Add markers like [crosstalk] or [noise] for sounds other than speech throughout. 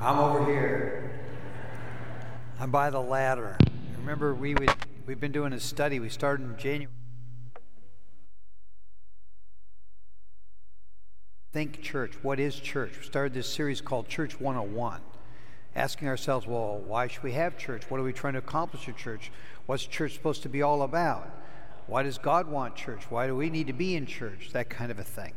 I'm over here. I'm by the ladder. Remember, we would, we've been doing a study. We started in January. Think church. What is church? We started this series called Church 101, asking ourselves, well, why should we have church? What are we trying to accomplish at church? What's church supposed to be all about? Why does God want church? Why do we need to be in church? That kind of a thing.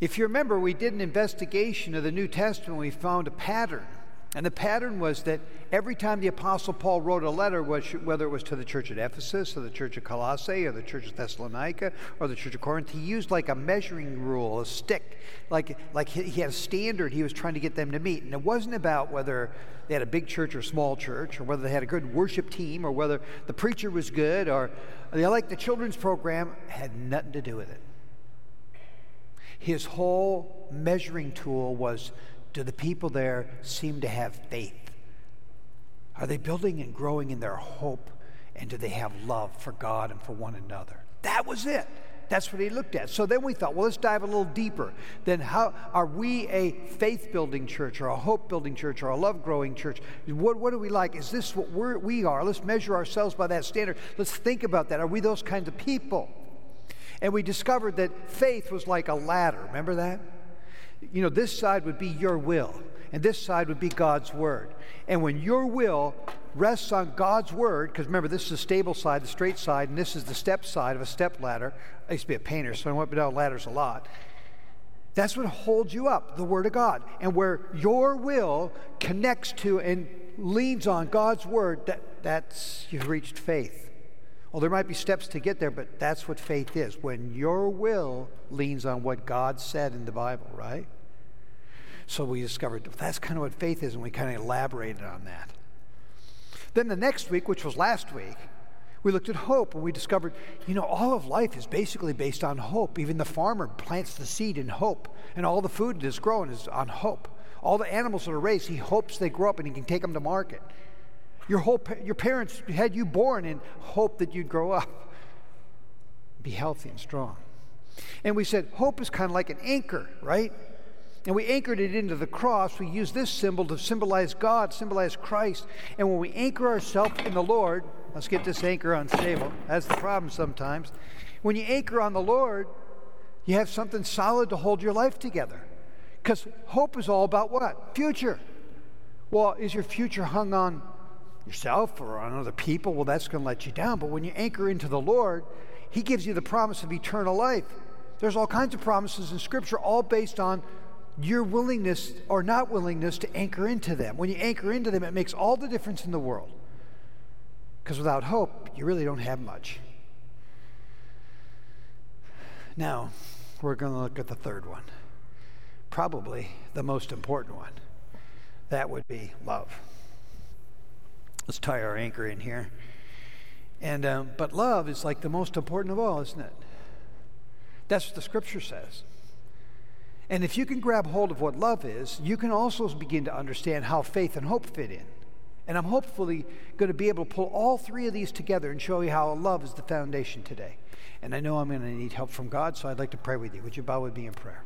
If you remember, we did an investigation of the New Testament. We found a pattern. And the pattern was that every time the Apostle Paul wrote a letter, whether it was to the church at Ephesus or the church at Colossae or the church of Thessalonica or the church of Corinth, he used like a measuring rule, a stick, like, like he had a standard he was trying to get them to meet. And it wasn't about whether they had a big church or small church or whether they had a good worship team or whether the preacher was good or they liked the children's program, had nothing to do with it. His whole measuring tool was do the people there seem to have faith? Are they building and growing in their hope? And do they have love for God and for one another? That was it. That's what he looked at. So then we thought, well, let's dive a little deeper. Then, how are we a faith building church or a hope building church or a love growing church? What, what are we like? Is this what we're, we are? Let's measure ourselves by that standard. Let's think about that. Are we those kinds of people? And we discovered that faith was like a ladder. Remember that? You know, this side would be your will, and this side would be God's word. And when your will rests on God's word, because remember, this is the stable side, the straight side, and this is the step side of a step ladder. I used to be a painter, so I went down ladders a lot. That's what holds you up, the Word of God. And where your will connects to and leans on God's Word, that, that's you've reached faith. Well, there might be steps to get there, but that's what faith is. When your will leans on what God said in the Bible, right? So we discovered that's kind of what faith is, and we kind of elaborated on that. Then the next week, which was last week, we looked at hope and we discovered, you know, all of life is basically based on hope. Even the farmer plants the seed in hope, and all the food that is grown is on hope. All the animals that are raised, he hopes they grow up and he can take them to market. Your, whole, your parents had you born in hope that you'd grow up, be healthy and strong. And we said hope is kind of like an anchor, right? And we anchored it into the cross. We use this symbol to symbolize God, symbolize Christ. And when we anchor ourselves in the Lord, let's get this anchor unstable. That's the problem sometimes. When you anchor on the Lord, you have something solid to hold your life together. Because hope is all about what? Future. Well, is your future hung on yourself or on other people, well, that's going to let you down. But when you anchor into the Lord, He gives you the promise of eternal life. There's all kinds of promises in Scripture, all based on your willingness or not willingness to anchor into them. When you anchor into them, it makes all the difference in the world. Because without hope, you really don't have much. Now, we're going to look at the third one, probably the most important one. That would be love. Let's tie our anchor in here. And um, but love is like the most important of all, isn't it? That's what the scripture says. And if you can grab hold of what love is, you can also begin to understand how faith and hope fit in. And I'm hopefully going to be able to pull all three of these together and show you how love is the foundation today. And I know I'm going to need help from God, so I'd like to pray with you. Would you bow with me in prayer?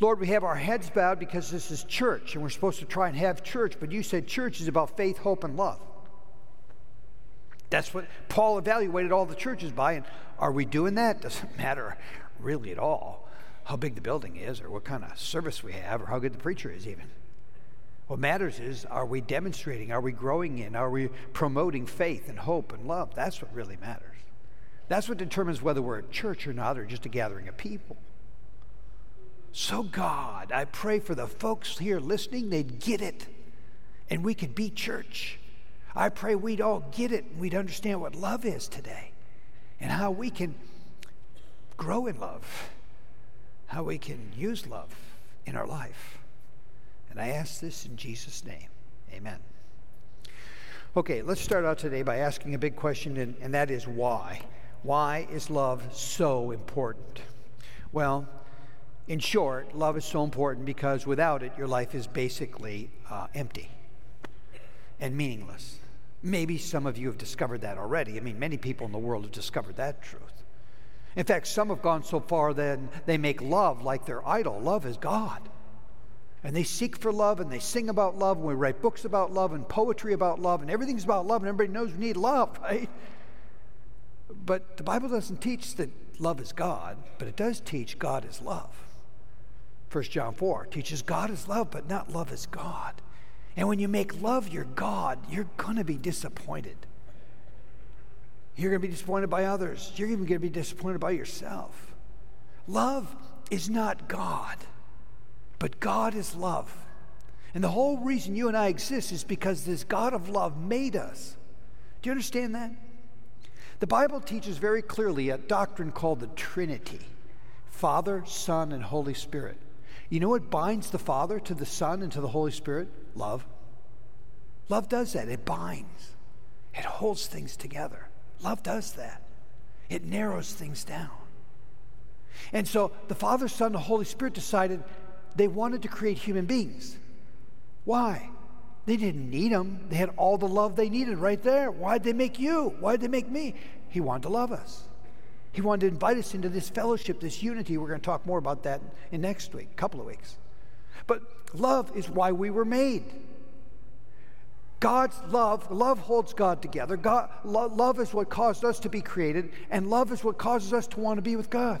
Lord, we have our heads bowed because this is church and we're supposed to try and have church, but you said church is about faith, hope, and love. That's what Paul evaluated all the churches by. And are we doing that? Doesn't matter really at all how big the building is or what kind of service we have or how good the preacher is, even. What matters is are we demonstrating, are we growing in, are we promoting faith and hope and love? That's what really matters. That's what determines whether we're a church or not or just a gathering of people. So, God, I pray for the folks here listening, they'd get it and we could be church. I pray we'd all get it and we'd understand what love is today and how we can grow in love, how we can use love in our life. And I ask this in Jesus' name. Amen. Okay, let's start out today by asking a big question, and, and that is why? Why is love so important? Well, in short, love is so important because without it, your life is basically uh, empty and meaningless. Maybe some of you have discovered that already. I mean, many people in the world have discovered that truth. In fact, some have gone so far that they make love like their idol. Love is God. And they seek for love and they sing about love and we write books about love and poetry about love and everything's about love and everybody knows we need love, [laughs] right? But the Bible doesn't teach that love is God, but it does teach God is love. 1 John 4 teaches God is love, but not love is God. And when you make love your God, you're going to be disappointed. You're going to be disappointed by others. You're even going to be disappointed by yourself. Love is not God, but God is love. And the whole reason you and I exist is because this God of love made us. Do you understand that? The Bible teaches very clearly a doctrine called the Trinity Father, Son, and Holy Spirit. You know what binds the Father to the Son and to the Holy Spirit? Love. Love does that, it binds, it holds things together. Love does that, it narrows things down. And so the Father, Son, and the Holy Spirit decided they wanted to create human beings. Why? They didn't need them. They had all the love they needed right there. Why'd they make you? Why'd they make me? He wanted to love us. He wanted to invite us into this fellowship, this unity. We're going to talk more about that in next week, couple of weeks. But love is why we were made. God's love, love holds God together. God, lo- love is what caused us to be created, and love is what causes us to want to be with God.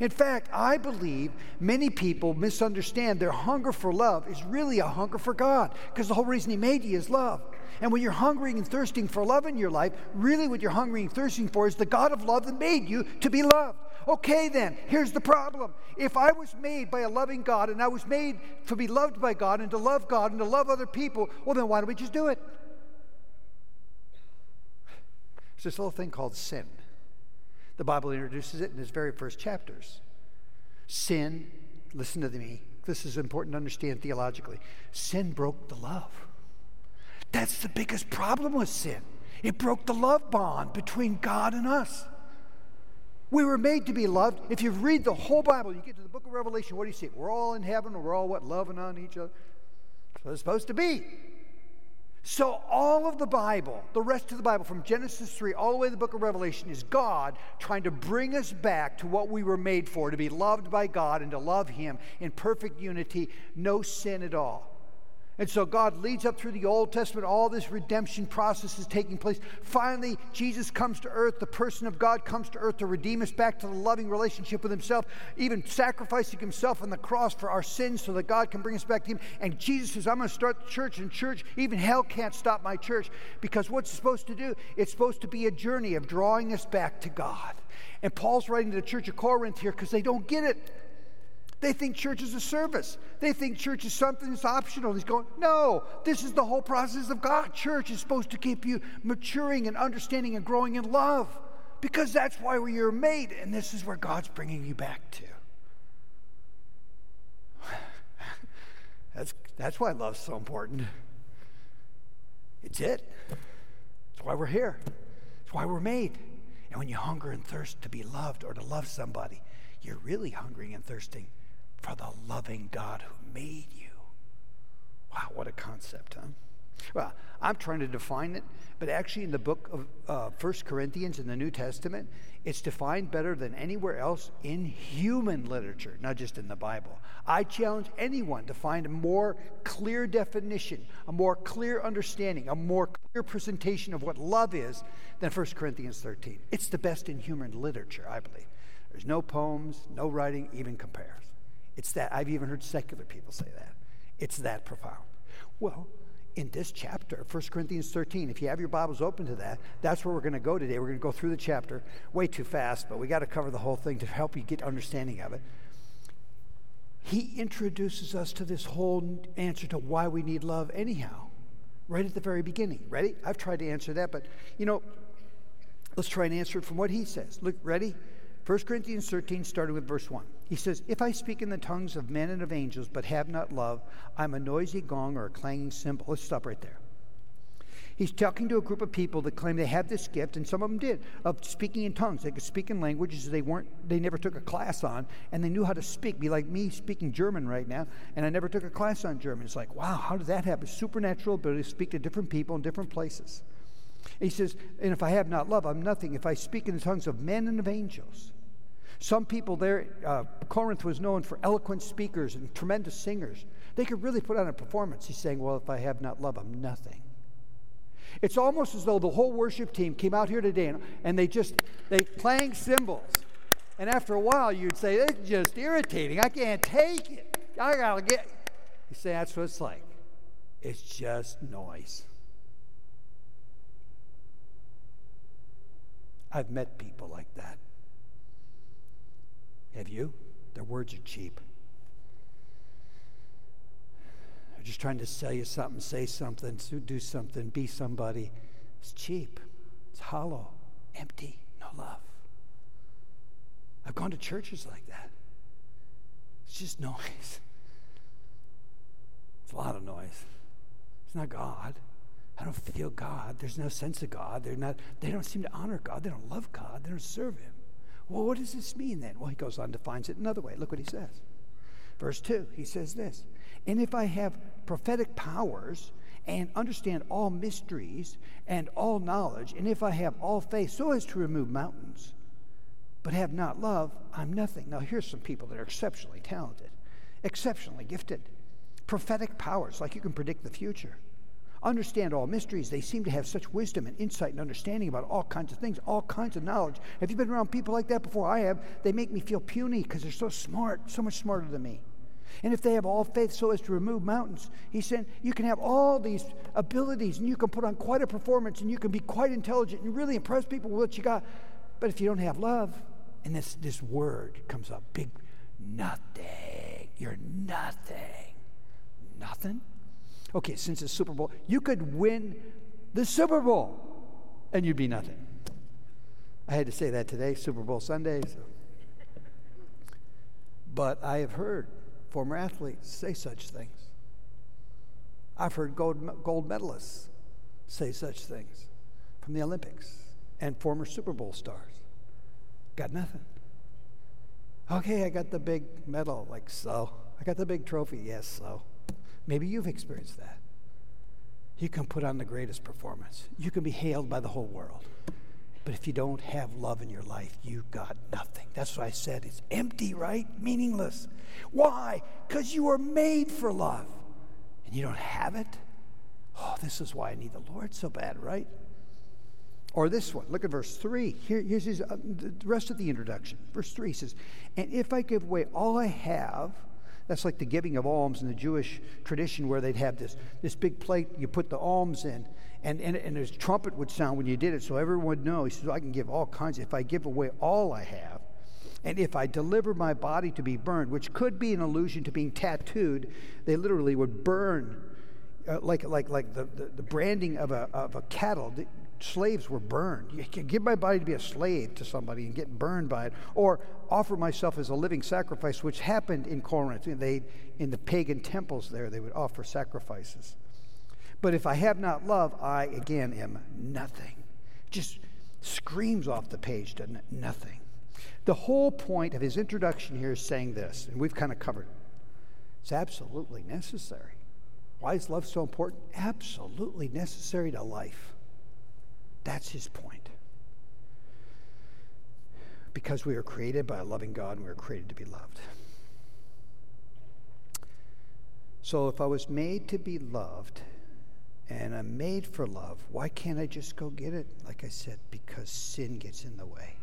In fact, I believe many people misunderstand their hunger for love is really a hunger for God because the whole reason He made you is love. And when you're hungering and thirsting for love in your life, really what you're hungering and thirsting for is the God of love that made you to be loved. Okay, then, here's the problem. If I was made by a loving God and I was made to be loved by God and to love God and to love other people, well, then why don't we just do it? There's this little thing called sin. The Bible introduces it in its very first chapters. Sin, listen to me, this is important to understand theologically. Sin broke the love. That's the biggest problem with sin. It broke the love bond between God and us. We were made to be loved. If you read the whole Bible, you get to the book of Revelation, what do you see? We're all in heaven, we're all what? Loving on each other. So it's supposed to be. So, all of the Bible, the rest of the Bible, from Genesis 3 all the way to the book of Revelation, is God trying to bring us back to what we were made for to be loved by God and to love Him in perfect unity, no sin at all. And so God leads up through the Old Testament, all this redemption process is taking place. Finally, Jesus comes to earth, the person of God comes to earth to redeem us back to the loving relationship with Himself, even sacrificing Himself on the cross for our sins so that God can bring us back to Him. And Jesus says, I'm going to start the church, and church, even hell can't stop my church because what's supposed to do? It's supposed to be a journey of drawing us back to God. And Paul's writing to the church of Corinth here because they don't get it. They think church is a service. They think church is something that's optional. He's going, no, this is the whole process of God. Church is supposed to keep you maturing and understanding and growing in love because that's why are made, and this is where God's bringing you back to. [sighs] that's, that's why love's so important. It's it. It's why we're here. It's why we're made. And when you hunger and thirst to be loved or to love somebody, you're really hungering and thirsting for the loving God who made you. Wow, what a concept, huh? Well, I'm trying to define it, but actually, in the book of uh, 1 Corinthians in the New Testament, it's defined better than anywhere else in human literature, not just in the Bible. I challenge anyone to find a more clear definition, a more clear understanding, a more clear presentation of what love is than 1 Corinthians 13. It's the best in human literature, I believe. There's no poems, no writing even compares. It's that, I've even heard secular people say that. It's that profound. Well, in this chapter, 1 Corinthians 13, if you have your Bibles open to that, that's where we're going to go today. We're going to go through the chapter way too fast, but we got to cover the whole thing to help you get understanding of it. He introduces us to this whole answer to why we need love anyhow, right at the very beginning. Ready? I've tried to answer that, but you know, let's try and answer it from what he says. Look, ready? 1 Corinthians 13, starting with verse 1. He says, If I speak in the tongues of men and of angels, but have not love, I'm a noisy gong or a clanging cymbal. Let's stop right there. He's talking to a group of people that claim they have this gift, and some of them did, of speaking in tongues. They could speak in languages they weren't, they never took a class on, and they knew how to speak. Be like me speaking German right now, and I never took a class on German. It's like, wow, how did that happen? Supernatural ability to speak to different people in different places. And he says, and if I have not love, I'm nothing. If I speak in the tongues of men and of angels, some people there, uh, Corinth was known for eloquent speakers and tremendous singers. They could really put on a performance. He's saying, Well, if I have not love, I'm nothing. It's almost as though the whole worship team came out here today and, and they just they playing cymbals. And after a while you'd say, It's just irritating. I can't take it. I gotta get you say that's what it's like. It's just noise. I've met people like that. Have you? Their words are cheap. They're just trying to sell you something, say something, do something, be somebody. It's cheap, it's hollow, empty, no love. I've gone to churches like that. It's just [laughs] noise. It's a lot of noise. It's not God. I don't feel God. There's no sense of God. They're not, they don't seem to honor God. They don't love God. They don't serve Him. Well, what does this mean then? Well, he goes on, to defines it another way. Look what he says. Verse 2, he says this And if I have prophetic powers and understand all mysteries and all knowledge, and if I have all faith so as to remove mountains, but have not love, I'm nothing. Now, here's some people that are exceptionally talented, exceptionally gifted, prophetic powers, like you can predict the future understand all mysteries. They seem to have such wisdom and insight and understanding about all kinds of things, all kinds of knowledge. Have you been around people like that before? I have. They make me feel puny because they're so smart, so much smarter than me. And if they have all faith so as to remove mountains, he said, you can have all these abilities and you can put on quite a performance and you can be quite intelligent and really impress people with what you got. But if you don't have love, and this, this word comes up big, nothing. You're nothing. Nothing? Okay, since it's Super Bowl, you could win the Super Bowl and you'd be nothing. I had to say that today, Super Bowl Sunday. So. But I have heard former athletes say such things. I've heard gold, gold medalists say such things from the Olympics and former Super Bowl stars. Got nothing. Okay, I got the big medal, like so. I got the big trophy, yes, so. Maybe you've experienced that. You can put on the greatest performance, you can be hailed by the whole world. But if you don't have love in your life, you got nothing. That's what I said. It's empty, right? Meaningless. Why? Because you were made for love and you don't have it. Oh, this is why I need the Lord so bad, right? Or this one. Look at verse 3. Here, here's his, uh, the rest of the introduction. Verse 3 says, And if I give away all I have, that's like the giving of alms in the Jewish tradition where they'd have this, this big plate, you put the alms in, and, and, and his trumpet would sound when you did it so everyone would know. He says, I can give all kinds. If I give away all I have, and if I deliver my body to be burned, which could be an allusion to being tattooed, they literally would burn. Uh, like like like the, the, the, branding of a, of a cattle slaves were burned. You can give my body to be a slave to somebody and get burned by it, or offer myself as a living sacrifice, which happened in Corinth. They, in the pagan temples there, they would offer sacrifices. But if I have not love, I again am nothing. Just screams off the page, doesn't it? Nothing. The whole point of his introduction here is saying this, and we've kind of covered it. It's absolutely necessary. Why is love so important? Absolutely necessary to life. That's his point. Because we are created by a loving God and we are created to be loved. So if I was made to be loved and I'm made for love, why can't I just go get it? Like I said, because sin gets in the way.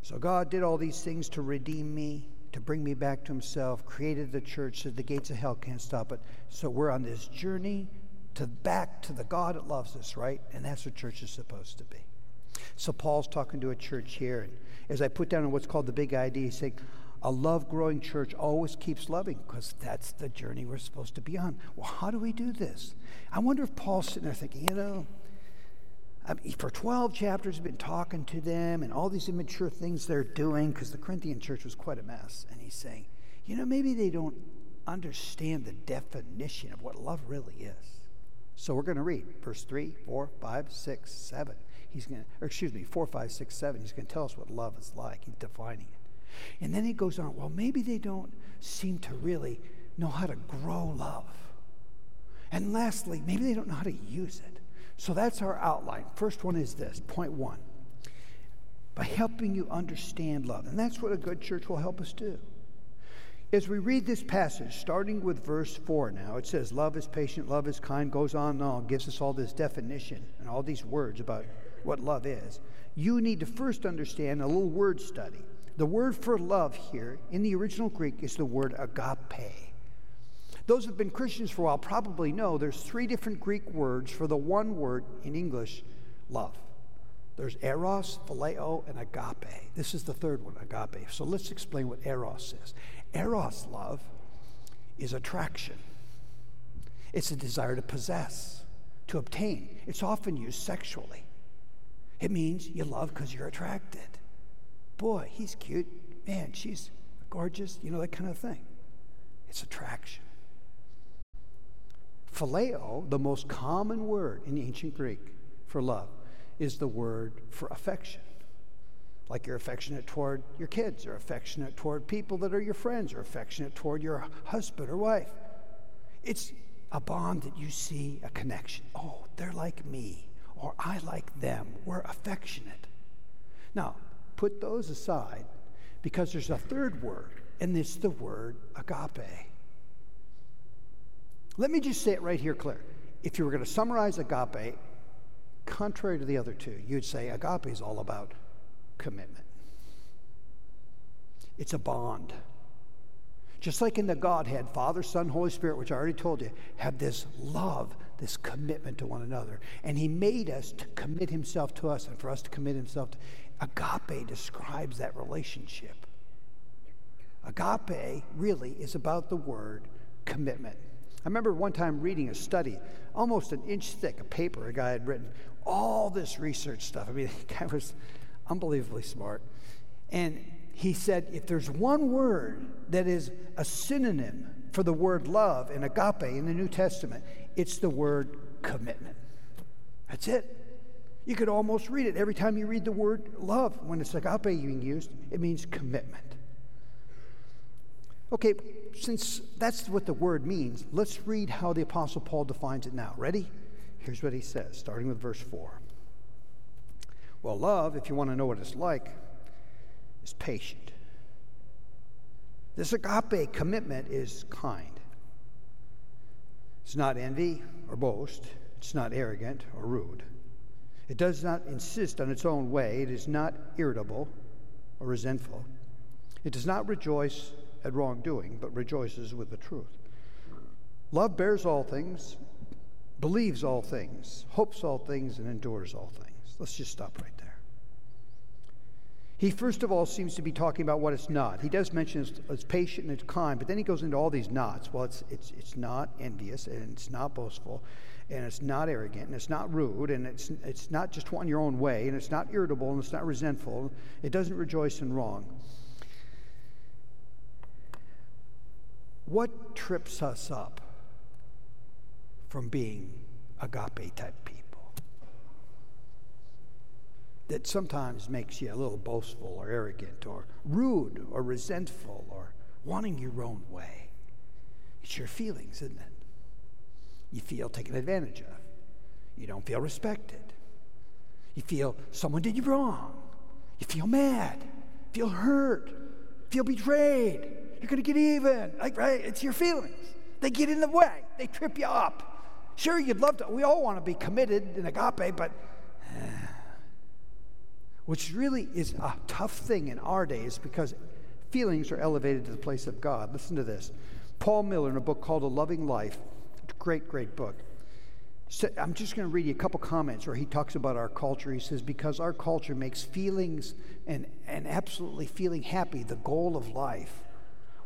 So God did all these things to redeem me, to bring me back to Himself, created the church so the gates of hell can't stop it. So we're on this journey to back to the God that loves us, right? And that's what church is supposed to be. So Paul's talking to a church here, and as I put down in what's called the big idea, he's saying a love growing church always keeps loving because that's the journey we're supposed to be on. Well, how do we do this? I wonder if Paul's sitting there thinking, you know, I mean, for 12 chapters, he's been talking to them and all these immature things they're doing because the Corinthian church was quite a mess. And he's saying, you know, maybe they don't understand the definition of what love really is. So we're going to read verse 3, 4, 5, 6, 7. He's going to, excuse me, 4, 5, 6, 7. He's going to tell us what love is like. He's defining it. And then he goes on, well, maybe they don't seem to really know how to grow love. And lastly, maybe they don't know how to use it. So that's our outline. First one is this point one by helping you understand love. And that's what a good church will help us do. As we read this passage, starting with verse 4 now, it says, Love is patient, love is kind, goes on and on, gives us all this definition and all these words about what love is. You need to first understand a little word study. The word for love here in the original Greek is the word agape. Those who have been Christians for a while probably know there's three different Greek words for the one word in English, love. There's eros, phileo, and agape. This is the third one, agape. So let's explain what eros is. Eros love is attraction, it's a desire to possess, to obtain. It's often used sexually. It means you love because you're attracted. Boy, he's cute. Man, she's gorgeous, you know, that kind of thing. It's attraction. Phileo, the most common word in ancient Greek for love, is the word for affection like you're affectionate toward your kids, or affectionate toward people that are your friends, or affectionate toward your husband or wife. It's a bond that you see a connection. Oh, they're like me, or I like them. We're affectionate. Now, put those aside because there's a third word, and it's the word agape. Let me just say it right here clear. If you were going to summarize agape, contrary to the other two, you'd say agape is all about commitment. It's a bond. Just like in the Godhead, Father, Son, Holy Spirit, which I already told you, have this love, this commitment to one another. And He made us to commit Himself to us and for us to commit Himself to. Agape describes that relationship. Agape really is about the word commitment. I remember one time reading a study, almost an inch thick, a paper a guy had written, all this research stuff. I mean, [laughs] the guy was unbelievably smart. And he said, if there's one word that is a synonym for the word love and agape in the New Testament, it's the word commitment. That's it. You could almost read it every time you read the word love. When it's agape being used, it means commitment. Okay, since that's what the word means, let's read how the Apostle Paul defines it now. Ready? Here's what he says, starting with verse 4. Well, love, if you want to know what it's like, is patient. This agape commitment is kind. It's not envy or boast. It's not arrogant or rude. It does not insist on its own way. It is not irritable or resentful. It does not rejoice at wrongdoing, but rejoices with the truth. Love bears all things, believes all things, hopes all things, and endures all things. Let's just stop right there. He first of all seems to be talking about what it's not. He does mention it's, it's, patient and it's kind, but then he goes into all these nots. Well, it's, it's, it's not envious and it's not boastful and it's not arrogant and it's not rude and it's, it's not just wanting your own way and it's not irritable and it's not resentful. It doesn't rejoice in wrong. What trips us up from being agape type people? That sometimes makes you a little boastful or arrogant or rude or resentful or wanting your own way. It's your feelings, isn't it? You feel taken advantage of. You don't feel respected. You feel someone did you wrong. You feel mad, feel hurt, feel betrayed. You're going to get even. Like, right? It's your feelings. They get in the way, they trip you up. Sure, you'd love to, we all want to be committed in agape, but. Uh, which really is a tough thing in our days because feelings are elevated to the place of God. Listen to this. Paul Miller, in a book called A Loving Life, great, great book. I'm just going to read you a couple comments where he talks about our culture. He says, Because our culture makes feelings and, and absolutely feeling happy the goal of life.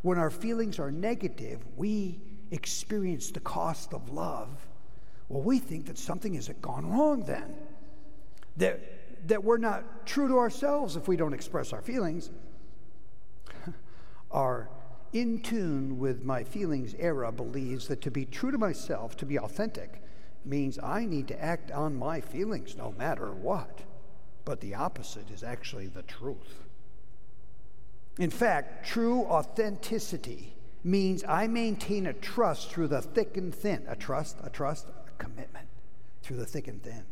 When our feelings are negative, we experience the cost of love. Well, we think that something has gone wrong then. That that we're not true to ourselves if we don't express our feelings. [laughs] our in tune with my feelings era believes that to be true to myself, to be authentic, means I need to act on my feelings no matter what. But the opposite is actually the truth. In fact, true authenticity means I maintain a trust through the thick and thin. A trust, a trust, a commitment through the thick and thin.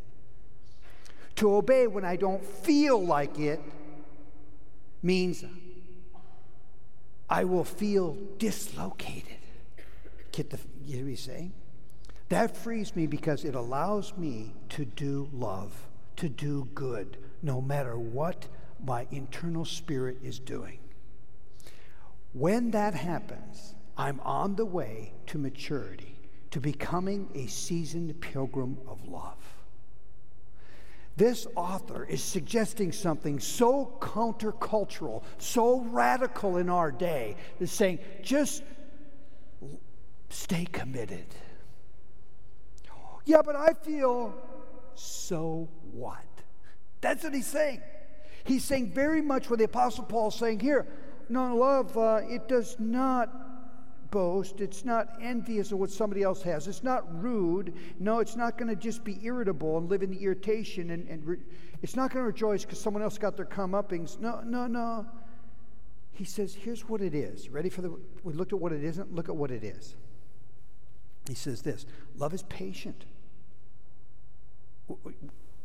To obey when I don't feel like it means I will feel dislocated. Get the, know what he's saying? That frees me because it allows me to do love, to do good, no matter what my internal spirit is doing. When that happens, I'm on the way to maturity, to becoming a seasoned pilgrim of love. This author is suggesting something so countercultural, so radical in our day, is saying, just stay committed. Yeah, but I feel so what? That's what he's saying. He's saying very much what the Apostle Paul is saying here. No, love, uh, it does not boast. It's not envious of what somebody else has. It's not rude. No, it's not going to just be irritable and live in the irritation. And, and re- it's not going to rejoice because someone else got their comeuppings. No, no, no. He says, here's what it is. Ready for the. We looked at what it isn't. Look at what it is. He says this love is patient.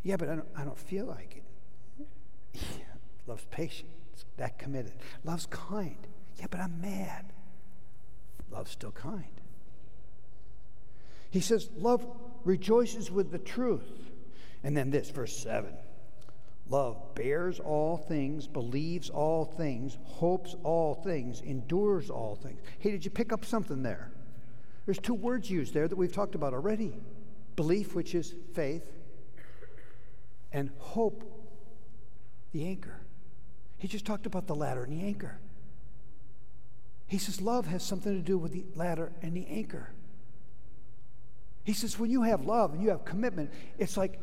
Yeah, but I don't, I don't feel like it. Yeah, [laughs] love's patient. It's that committed. Love's kind. Yeah, but I'm mad. Love's still kind. He says, Love rejoices with the truth. And then this, verse 7 Love bears all things, believes all things, hopes all things, endures all things. Hey, did you pick up something there? There's two words used there that we've talked about already belief, which is faith, and hope, the anchor. He just talked about the ladder and the anchor. He says love has something to do with the ladder and the anchor. He says when you have love and you have commitment, it's like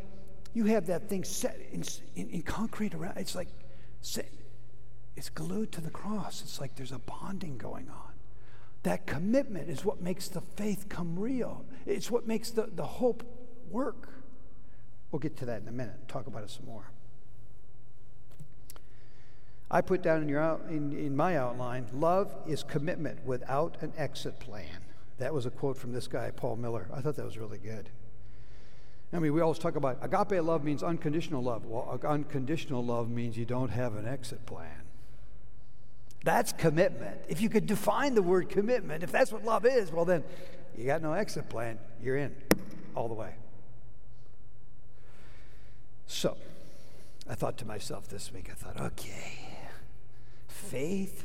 you have that thing set in, in, in concrete around. It's like it's glued to the cross. It's like there's a bonding going on. That commitment is what makes the faith come real. It's what makes the, the hope work. We'll get to that in a minute, talk about it some more. I put down in, your out, in, in my outline love is commitment without an exit plan. That was a quote from this guy, Paul Miller. I thought that was really good. I mean, we always talk about agape love means unconditional love. Well, unconditional love means you don't have an exit plan. That's commitment. If you could define the word commitment, if that's what love is, well, then you got no exit plan. You're in all the way. So, I thought to myself this week, I thought, okay, faith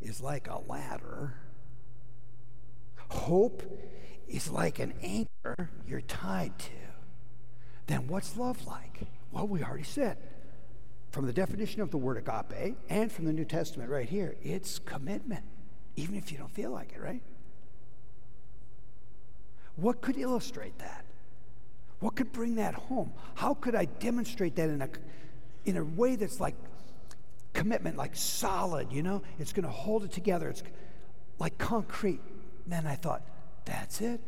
is like a ladder, hope is like an anchor you're tied to. Then what's love like? Well, we already said from the definition of the word agape and from the New Testament right here, it's commitment, even if you don't feel like it, right? What could illustrate that? What could bring that home? How could I demonstrate that in a, in a way that's like commitment, like solid, you know? It's going to hold it together. It's like concrete. Then I thought, that's it,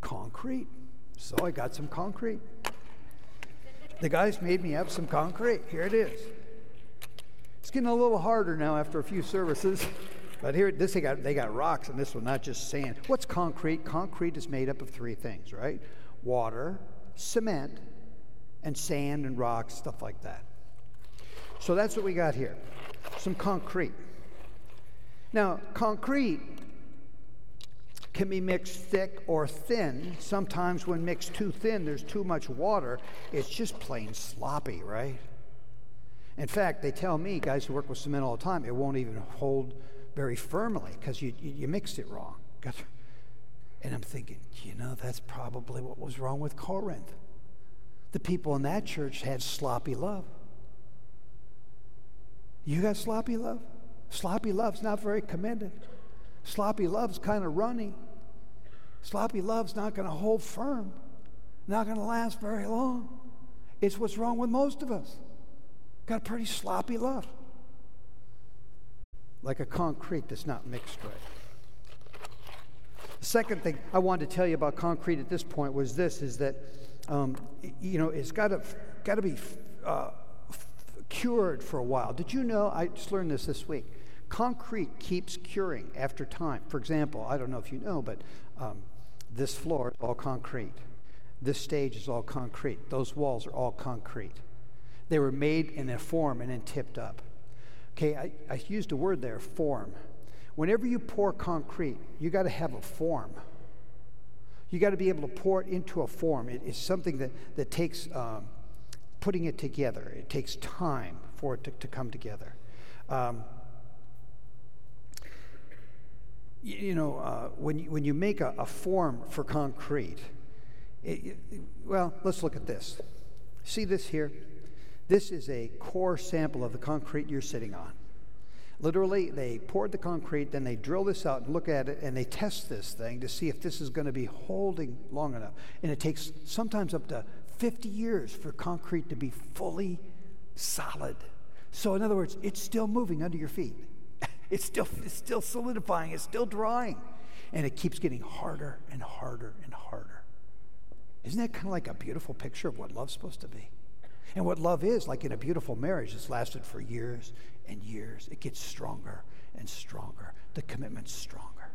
concrete. So I got some concrete. The guys made me up some concrete. Here it is. It's getting a little harder now after a few services. But here, this they got they got rocks, and this one not just sand. What's concrete? Concrete is made up of three things, right? Water, cement, and sand and rocks, stuff like that. So that's what we got here. Some concrete. Now, concrete can be mixed thick or thin. Sometimes, when mixed too thin, there's too much water. It's just plain sloppy, right? In fact, they tell me, guys who work with cement all the time, it won't even hold very firmly because you, you, you, mixed it wrong. [laughs] And I'm thinking, you know, that's probably what was wrong with Corinth. The people in that church had sloppy love. You got sloppy love? Sloppy love's not very commended. Sloppy love's kind of runny. Sloppy love's not going to hold firm, not going to last very long. It's what's wrong with most of us. Got a pretty sloppy love. Like a concrete that's not mixed right. The second thing I wanted to tell you about concrete at this point was this: is that um, you know it's got to got to be uh, cured for a while. Did you know? I just learned this this week. Concrete keeps curing after time. For example, I don't know if you know, but um, this floor is all concrete. This stage is all concrete. Those walls are all concrete. They were made in a form and then tipped up. Okay, I, I used a word there, form. Whenever you pour concrete, you got to have a form. You got to be able to pour it into a form. It is something that, that takes um, putting it together, it takes time for it to, to come together. Um, you, you, know, uh, when, you, when you make a, a form for concrete, it, it, well, let's look at this. See this here? This is a core sample of the concrete you're sitting on. Literally, they poured the concrete, then they drill this out and look at it, and they test this thing to see if this is going to be holding long enough. And it takes sometimes up to 50 years for concrete to be fully solid. So, in other words, it's still moving under your feet. [laughs] It's still, it's still solidifying, it's still drying. And it keeps getting harder and harder and harder. Isn't that kind of like a beautiful picture of what love's supposed to be? And what love is, like in a beautiful marriage, it's lasted for years and years. It gets stronger and stronger. The commitment's stronger.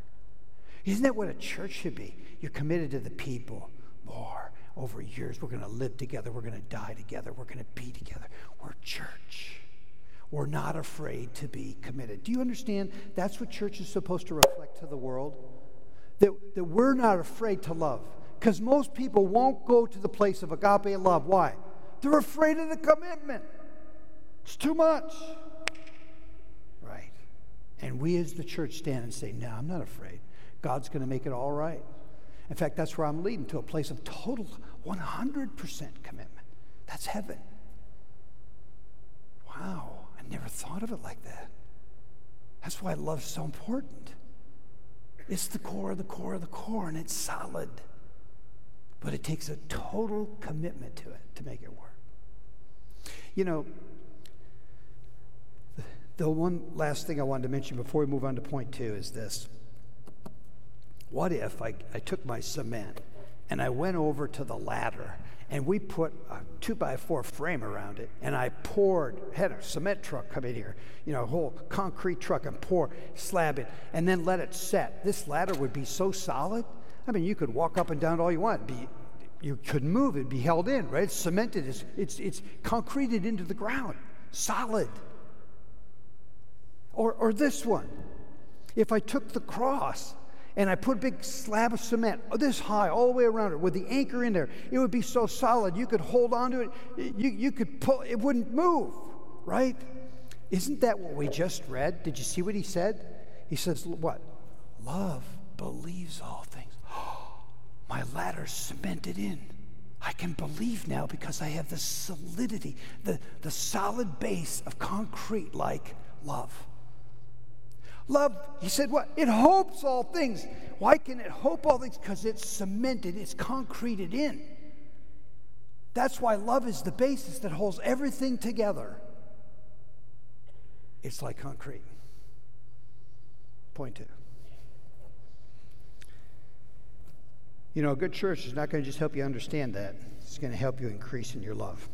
Isn't that what a church should be? You're committed to the people more over years. We're going to live together. We're going to die together. We're going to be together. We're church. We're not afraid to be committed. Do you understand? That's what church is supposed to reflect to the world. That, that we're not afraid to love. Because most people won't go to the place of agape and love. Why? They're afraid of the commitment. It's too much. Right. And we as the church stand and say, No, I'm not afraid. God's going to make it all right. In fact, that's where I'm leading to a place of total 100% commitment. That's heaven. Wow, I never thought of it like that. That's why love's so important. It's the core of the core of the core, and it's solid. But it takes a total commitment to it to make it work. You know, the one last thing I wanted to mention before we move on to point two is this. What if I, I took my cement and I went over to the ladder and we put a two by four frame around it and I poured, had a cement truck come in here, you know, a whole concrete truck and pour, slab it, and then let it set. This ladder would be so solid. I mean, you could walk up and down all you want, be you couldn't move it, be held in, right? It's cemented, it's, it's, it's concreted into the ground, solid. Or, or this one. If I took the cross and I put a big slab of cement oh, this high all the way around it with the anchor in there, it would be so solid you could hold on to it, you, you could pull, it wouldn't move, right? Isn't that what we just read? Did you see what he said? He says, What? Love believes all things. [gasps] My ladder's cemented in. I can believe now because I have the solidity, the, the solid base of concrete like love. Love, he said, what? It hopes all things. Why can it hope all things? Because it's cemented, it's concreted in. That's why love is the basis that holds everything together. It's like concrete. Point two. You know, a good church is not going to just help you understand that, it's going to help you increase in your love.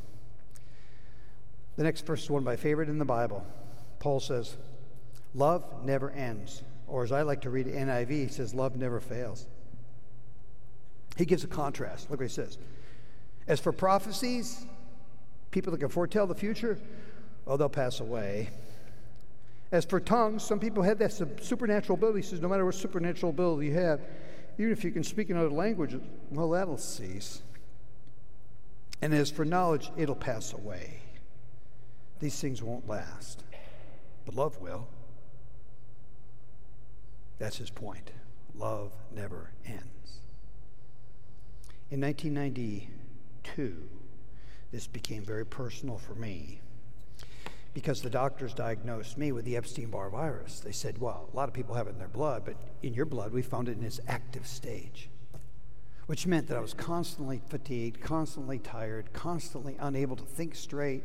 The next verse is one of my favorite in the Bible. Paul says, Love never ends. Or as I like to read NIV, he says, Love never fails. He gives a contrast. Look what he says. As for prophecies, people that can foretell the future, oh, they'll pass away. As for tongues, some people have that supernatural ability. He says, no matter what supernatural ability you have, even if you can speak another language, well, that'll cease. And as for knowledge, it'll pass away. These things won't last, but love will. That's his point. Love never ends. In 1992, this became very personal for me because the doctors diagnosed me with the Epstein Barr virus. They said, well, a lot of people have it in their blood, but in your blood, we found it in its active stage, which meant that I was constantly fatigued, constantly tired, constantly unable to think straight,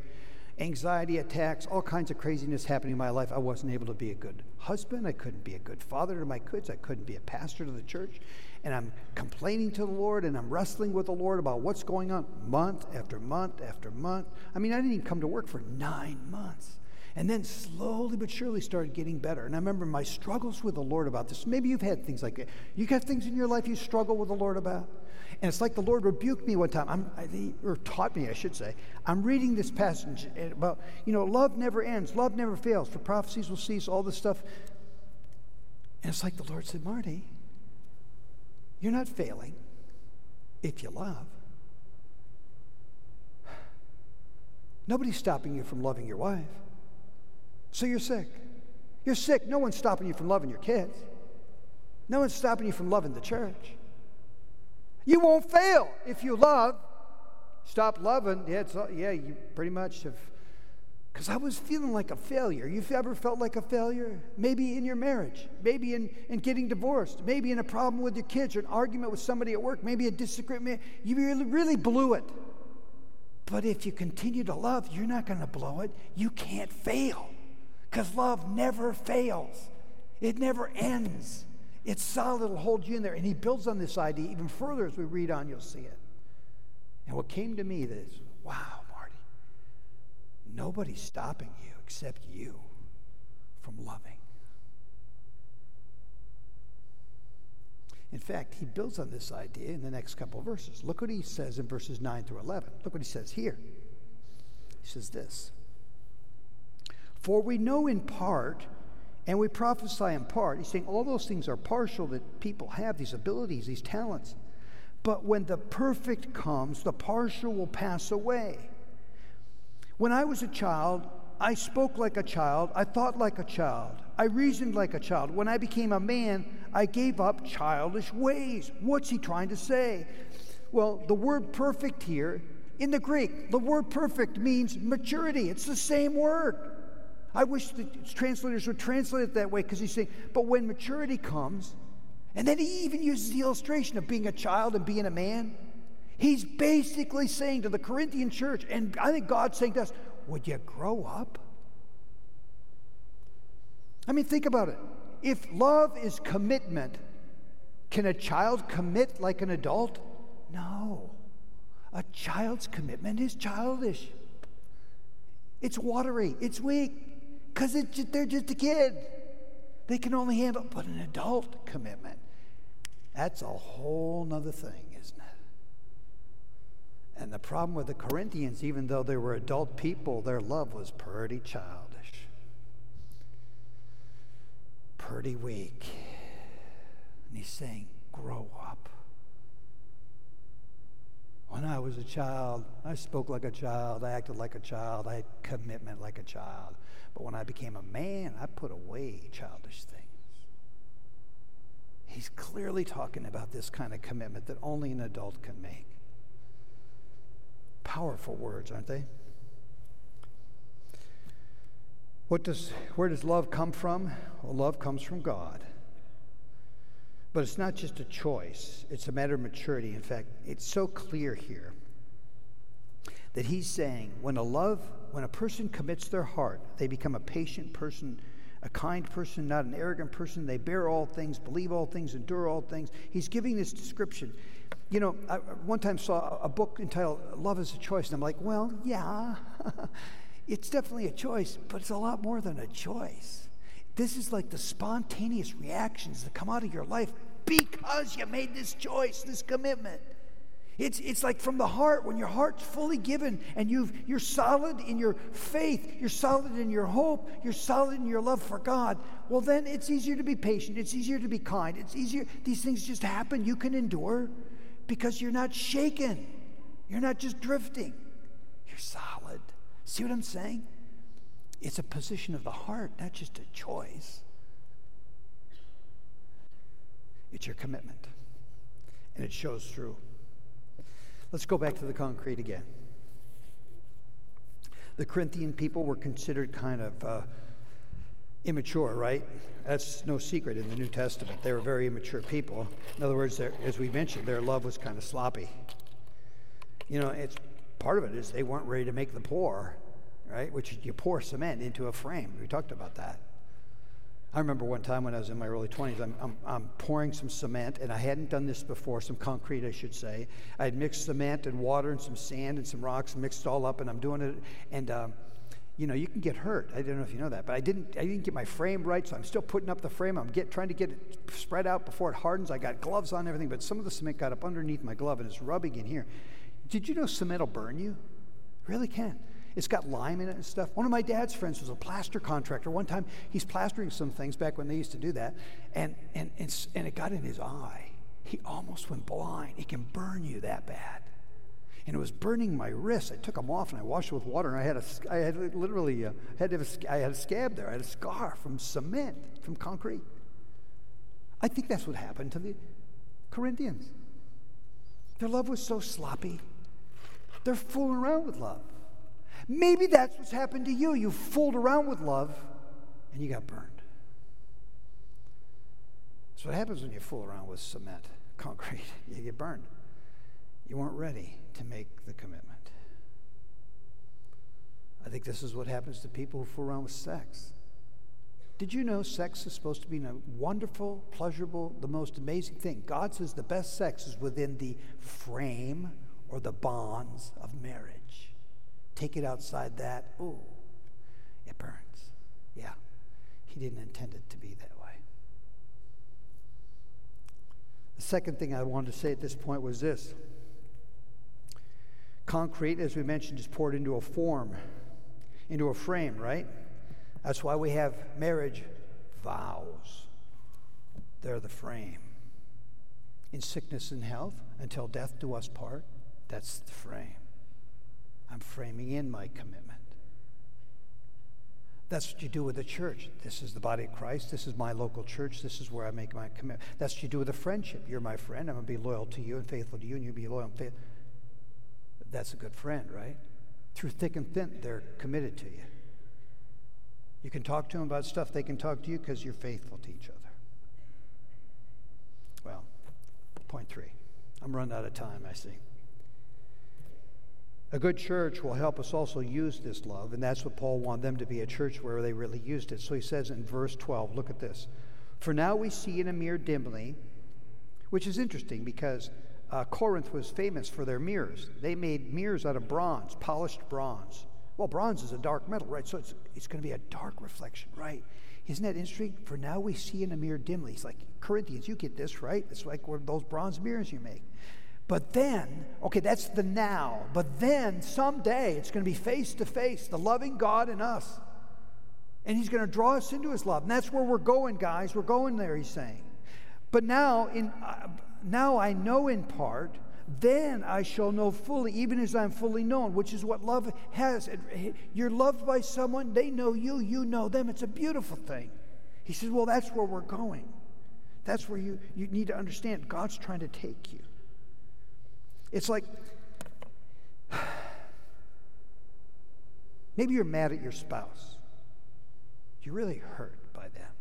anxiety attacks, all kinds of craziness happening in my life. I wasn't able to be a good husband. I couldn't be a good father to my kids. I couldn't be a pastor to the church. And I'm complaining to the Lord and I'm wrestling with the Lord about what's going on month after month after month. I mean, I didn't even come to work for nine months. And then slowly but surely started getting better. And I remember my struggles with the Lord about this. Maybe you've had things like that. You got things in your life you struggle with the Lord about? And it's like the Lord rebuked me one time, I'm, or taught me, I should say. I'm reading this passage about, you know, love never ends, love never fails, for prophecies will cease, all this stuff. And it's like the Lord said, Marty, you're not failing if you love. Nobody's stopping you from loving your wife. So you're sick. You're sick. No one's stopping you from loving your kids. No one's stopping you from loving the church. You won't fail if you love. Stop loving. Yeah, yeah you pretty much have. Because I was feeling like a failure. You've ever felt like a failure? Maybe in your marriage, maybe in, in getting divorced, maybe in a problem with your kids or an argument with somebody at work, maybe a disagreement. You really, really blew it. But if you continue to love, you're not going to blow it. You can't fail because love never fails, it never ends. It's solid, it'll hold you in there. And he builds on this idea even further as we read on, you'll see it. And what came to me is wow, Marty, nobody's stopping you except you from loving. In fact, he builds on this idea in the next couple of verses. Look what he says in verses 9 through 11. Look what he says here. He says this For we know in part, and we prophesy in part. He's saying all those things are partial that people have, these abilities, these talents. But when the perfect comes, the partial will pass away. When I was a child, I spoke like a child. I thought like a child. I reasoned like a child. When I became a man, I gave up childish ways. What's he trying to say? Well, the word perfect here, in the Greek, the word perfect means maturity. It's the same word. I wish the translators would translate it that way because he's saying, but when maturity comes, and then he even uses the illustration of being a child and being a man. He's basically saying to the Corinthian church, and I think God's saying to us, would you grow up? I mean, think about it. If love is commitment, can a child commit like an adult? No. A child's commitment is childish. It's watery, it's weak, because they're just a kid. They can only handle, but an adult commitment, that's a whole nother thing. Isn't it? And the problem with the Corinthians, even though they were adult people, their love was pretty childish, pretty weak. And he's saying, Grow up. When I was a child, I spoke like a child, I acted like a child, I had commitment like a child. But when I became a man, I put away childish things. He's clearly talking about this kind of commitment that only an adult can make. Powerful words, aren't they? What does, where does love come from? Well, love comes from God. But it's not just a choice, it's a matter of maturity. In fact, it's so clear here that he's saying when a love, when a person commits their heart, they become a patient person, a kind person, not an arrogant person. They bear all things, believe all things, endure all things. He's giving this description. You know, I one time saw a book entitled Love is a Choice, and I'm like, well, yeah, [laughs] it's definitely a choice, but it's a lot more than a choice. This is like the spontaneous reactions that come out of your life because you made this choice, this commitment. It's, it's like from the heart, when your heart's fully given and you've, you're solid in your faith, you're solid in your hope, you're solid in your love for God, well, then it's easier to be patient, it's easier to be kind, it's easier, these things just happen, you can endure because you're not shaken. You're not just drifting. You're solid. See what I'm saying? It's a position of the heart, not just a choice. It's your commitment, and it shows through. Let's go back to the concrete again. The Corinthian people were considered kind of uh, immature, right? That's no secret in the New Testament. They were very immature people. In other words, as we mentioned, their love was kind of sloppy. You know, it's part of it is they weren't ready to make the pour, right? Which you pour cement into a frame. We talked about that. I remember one time when I was in my early 20s, I'm, I'm, I'm, pouring some cement, and I hadn't done this before, some concrete, I should say. I had mixed cement and water and some sand and some rocks mixed all up, and I'm doing it. And um, you know, you can get hurt. I don't know if you know that, but I didn't. I didn't get my frame right, so I'm still putting up the frame. I'm get, trying to get it spread out before it hardens. I got gloves on, everything, but some of the cement got up underneath my glove and it's rubbing in here. Did you know cement will burn you? It really can. It's got lime in it and stuff. One of my dad's friends was a plaster contractor. One time he's plastering some things back when they used to do that, and, and, and, and it got in his eye. He almost went blind. It can burn you that bad. And it was burning my wrist. I took them off and I washed it with water, and I had a, I had literally, uh, had a, I had a scab there. I had a scar from cement, from concrete. I think that's what happened to the Corinthians. Their love was so sloppy. They're fooling around with love. Maybe that's what's happened to you. You fooled around with love and you got burned. That's what happens when you fool around with cement, [laughs] concrete. You get burned. You weren't ready to make the commitment. I think this is what happens to people who fool around with sex. Did you know sex is supposed to be a wonderful, pleasurable, the most amazing thing? God says the best sex is within the frame or the bonds of marriage. Take it outside that, ooh, it burns. Yeah, He didn't intend it to be that way. The second thing I wanted to say at this point was this concrete, as we mentioned, is poured into a form, into a frame, right? That's why we have marriage vows. They're the frame. In sickness and health, until death do us part, that's the frame. I'm framing in my commitment. That's what you do with a church. This is the body of Christ. This is my local church. This is where I make my commitment. That's what you do with a friendship. You're my friend. I'm going to be loyal to you and faithful to you, and you be loyal and faithful. That's a good friend, right? Through thick and thin, they're committed to you. You can talk to them about stuff, they can talk to you because you're faithful to each other. Well, point three. I'm running out of time, I see. A good church will help us also use this love, and that's what Paul wanted them to be a church where they really used it. So he says in verse 12, look at this. For now we see in a mirror dimly, which is interesting because uh, Corinth was famous for their mirrors. They made mirrors out of bronze, polished bronze. Well, bronze is a dark metal, right? So it's, it's going to be a dark reflection, right? Isn't that interesting? For now we see in a mirror dimly. It's like Corinthians, you get this, right? It's like those bronze mirrors you make. But then, okay, that's the now. But then someday it's going to be face to face, the loving God and us. And he's going to draw us into his love. And that's where we're going, guys. We're going there, he's saying. But now, in, uh, now I know in part, then I shall know fully, even as I'm fully known, which is what love has. You're loved by someone, they know you, you know them. It's a beautiful thing. He says, Well, that's where we're going. That's where you, you need to understand God's trying to take you. It's like maybe you're mad at your spouse. You're really hurt by them.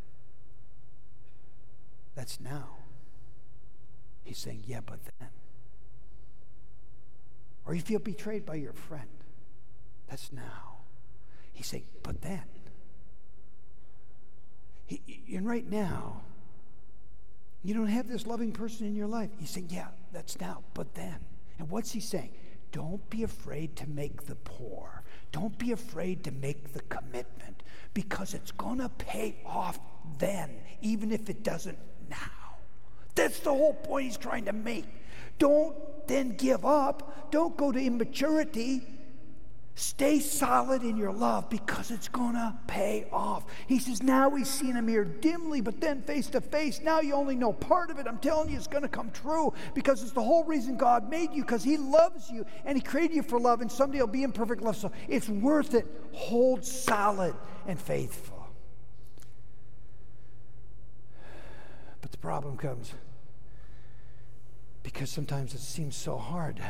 That's now. He's saying, Yeah, but then. Or you feel betrayed by your friend. That's now. He's saying, But then. He, and right now, you don't have this loving person in your life. He's saying, Yeah, that's now, but then. And what's he saying? Don't be afraid to make the pour. Don't be afraid to make the commitment because it's going to pay off then, even if it doesn't now. That's the whole point he's trying to make. Don't then give up. Don't go to immaturity. Stay solid in your love because it's going to pay off. He says, Now we see in a mirror dimly, but then face to face. Now you only know part of it. I'm telling you, it's going to come true because it's the whole reason God made you because He loves you and He created you for love, and someday you'll be in perfect love. So it's worth it. Hold solid and faithful. But the problem comes because sometimes it seems so hard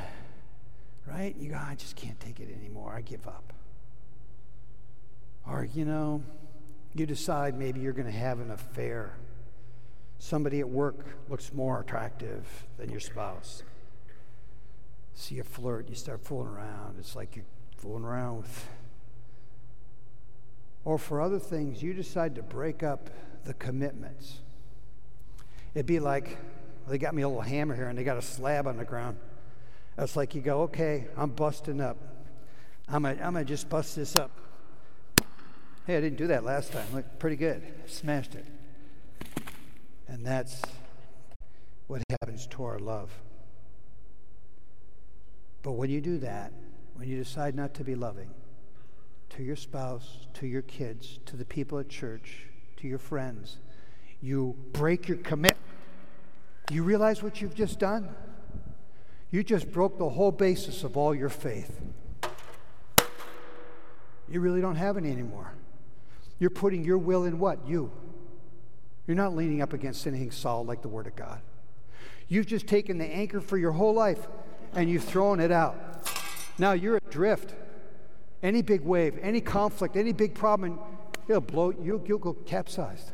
right? You go, I just can't take it anymore. I give up. Or, you know, you decide maybe you're going to have an affair. Somebody at work looks more attractive than your spouse. See a flirt, you start fooling around. It's like you're fooling around with. Or for other things, you decide to break up the commitments. It'd be like, they got me a little hammer here and they got a slab on the ground. It's like you go, okay, I'm busting up. I'm going I'm to just bust this up. Hey, I didn't do that last time. Look, pretty good. Smashed it. And that's what happens to our love. But when you do that, when you decide not to be loving, to your spouse, to your kids, to the people at church, to your friends, you break your commitment. Do you realize what you've just done? You just broke the whole basis of all your faith. You really don't have any anymore. You're putting your will in what? You. You're not leaning up against anything solid like the Word of God. You've just taken the anchor for your whole life and you've thrown it out. Now you're adrift. Any big wave, any conflict, any big problem, it'll blow, you'll, you'll go capsized.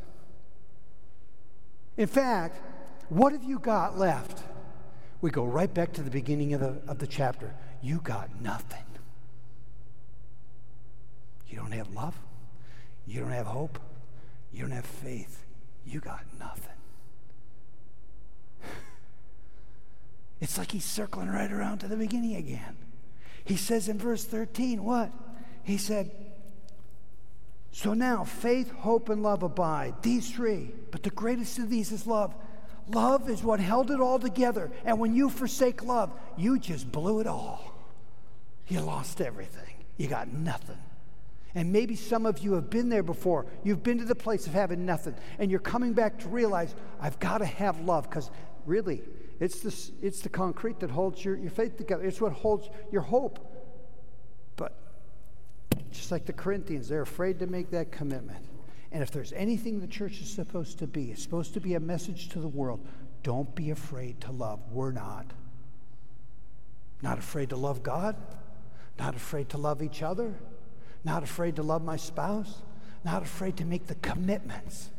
In fact, what have you got left? We go right back to the beginning of the, of the chapter. You got nothing. You don't have love. You don't have hope. You don't have faith. You got nothing. [laughs] It's like he's circling right around to the beginning again. He says in verse 13, what? He said, So now faith, hope, and love abide, these three, but the greatest of these is love. Love is what held it all together. And when you forsake love, you just blew it all. You lost everything. You got nothing. And maybe some of you have been there before. You've been to the place of having nothing. And you're coming back to realize, I've got to have love. Because really, it's the, it's the concrete that holds your, your faith together, it's what holds your hope. But just like the Corinthians, they're afraid to make that commitment. And if there's anything the church is supposed to be, it's supposed to be a message to the world. Don't be afraid to love. We're not. Not afraid to love God, not afraid to love each other, not afraid to love my spouse, not afraid to make the commitments.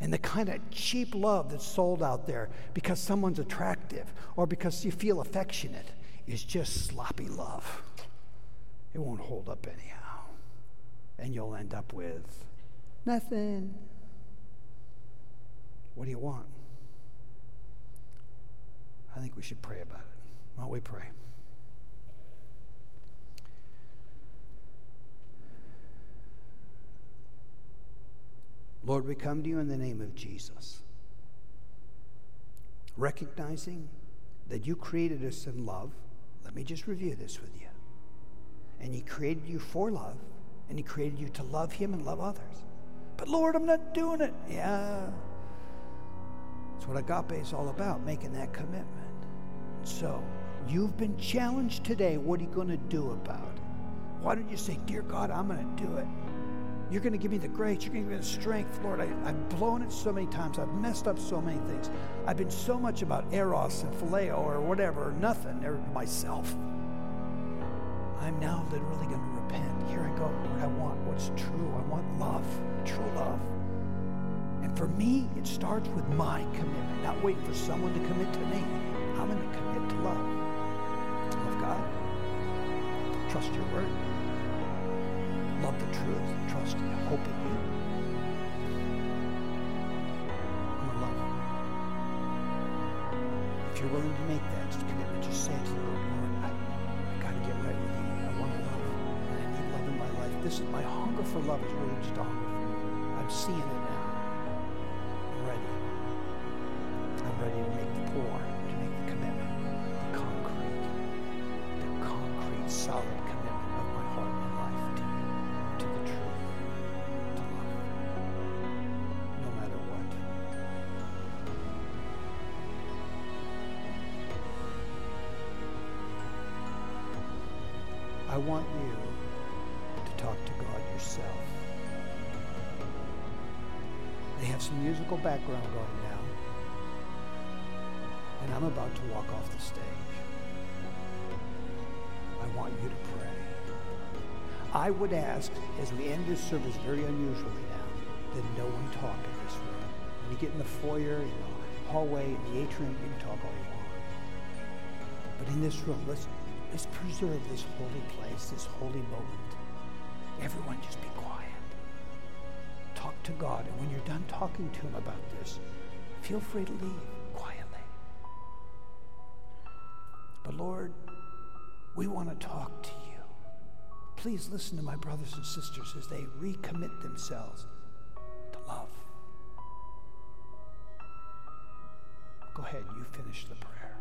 And the kind of cheap love that's sold out there because someone's attractive or because you feel affectionate is just sloppy love. It won't hold up anyhow. And you'll end up with Nothing. What do you want? I think we should pray about it. Why don't we pray? Lord, we come to you in the name of Jesus, recognizing that you created us in love. Let me just review this with you. And He created you for love, and He created you to love Him and love others. But Lord, I'm not doing it. Yeah. That's what agape is all about, making that commitment. So, you've been challenged today. What are you going to do about it? Why don't you say, Dear God, I'm going to do it? You're going to give me the grace. You're going to give me the strength. Lord, I, have blown it so many times. I've messed up so many things. I've been so much about eros and phileo or whatever, or nothing, or myself. I'm now literally going to repent. Here I go, Lord. I want what's true. I want love, true love. And for me, it starts with my commitment, not waiting for someone to commit to me. I'm going to commit to love. Love God. Trust your word. Love the truth. Trust and hope in you. I'm going to love. If you're willing to make that commitment, just say to the Lord, Lord, I, I got to get right with you. I want to love. I need love in my life. This is my hunger for love is really just a hunger you. I'm seeing it now. I'm ready. I'm ready to make the pour, to make the commitment, the concrete, the concrete, solid commitment of my heart and life to to the truth, to love, no matter what. I want you background going now. And I'm about to walk off the stage. I want you to pray. I would ask, as we end this service very unusually now, that no one talk in this room. When you get in the foyer, in the hallway, in the atrium, you can talk all you want. But in this room, let's, let's preserve this holy place, this holy moment. Everyone just be. To God. And when you're done talking to him about this, feel free to leave quietly. But Lord, we want to talk to you. Please listen to my brothers and sisters as they recommit themselves to love. Go ahead, you finish the prayer.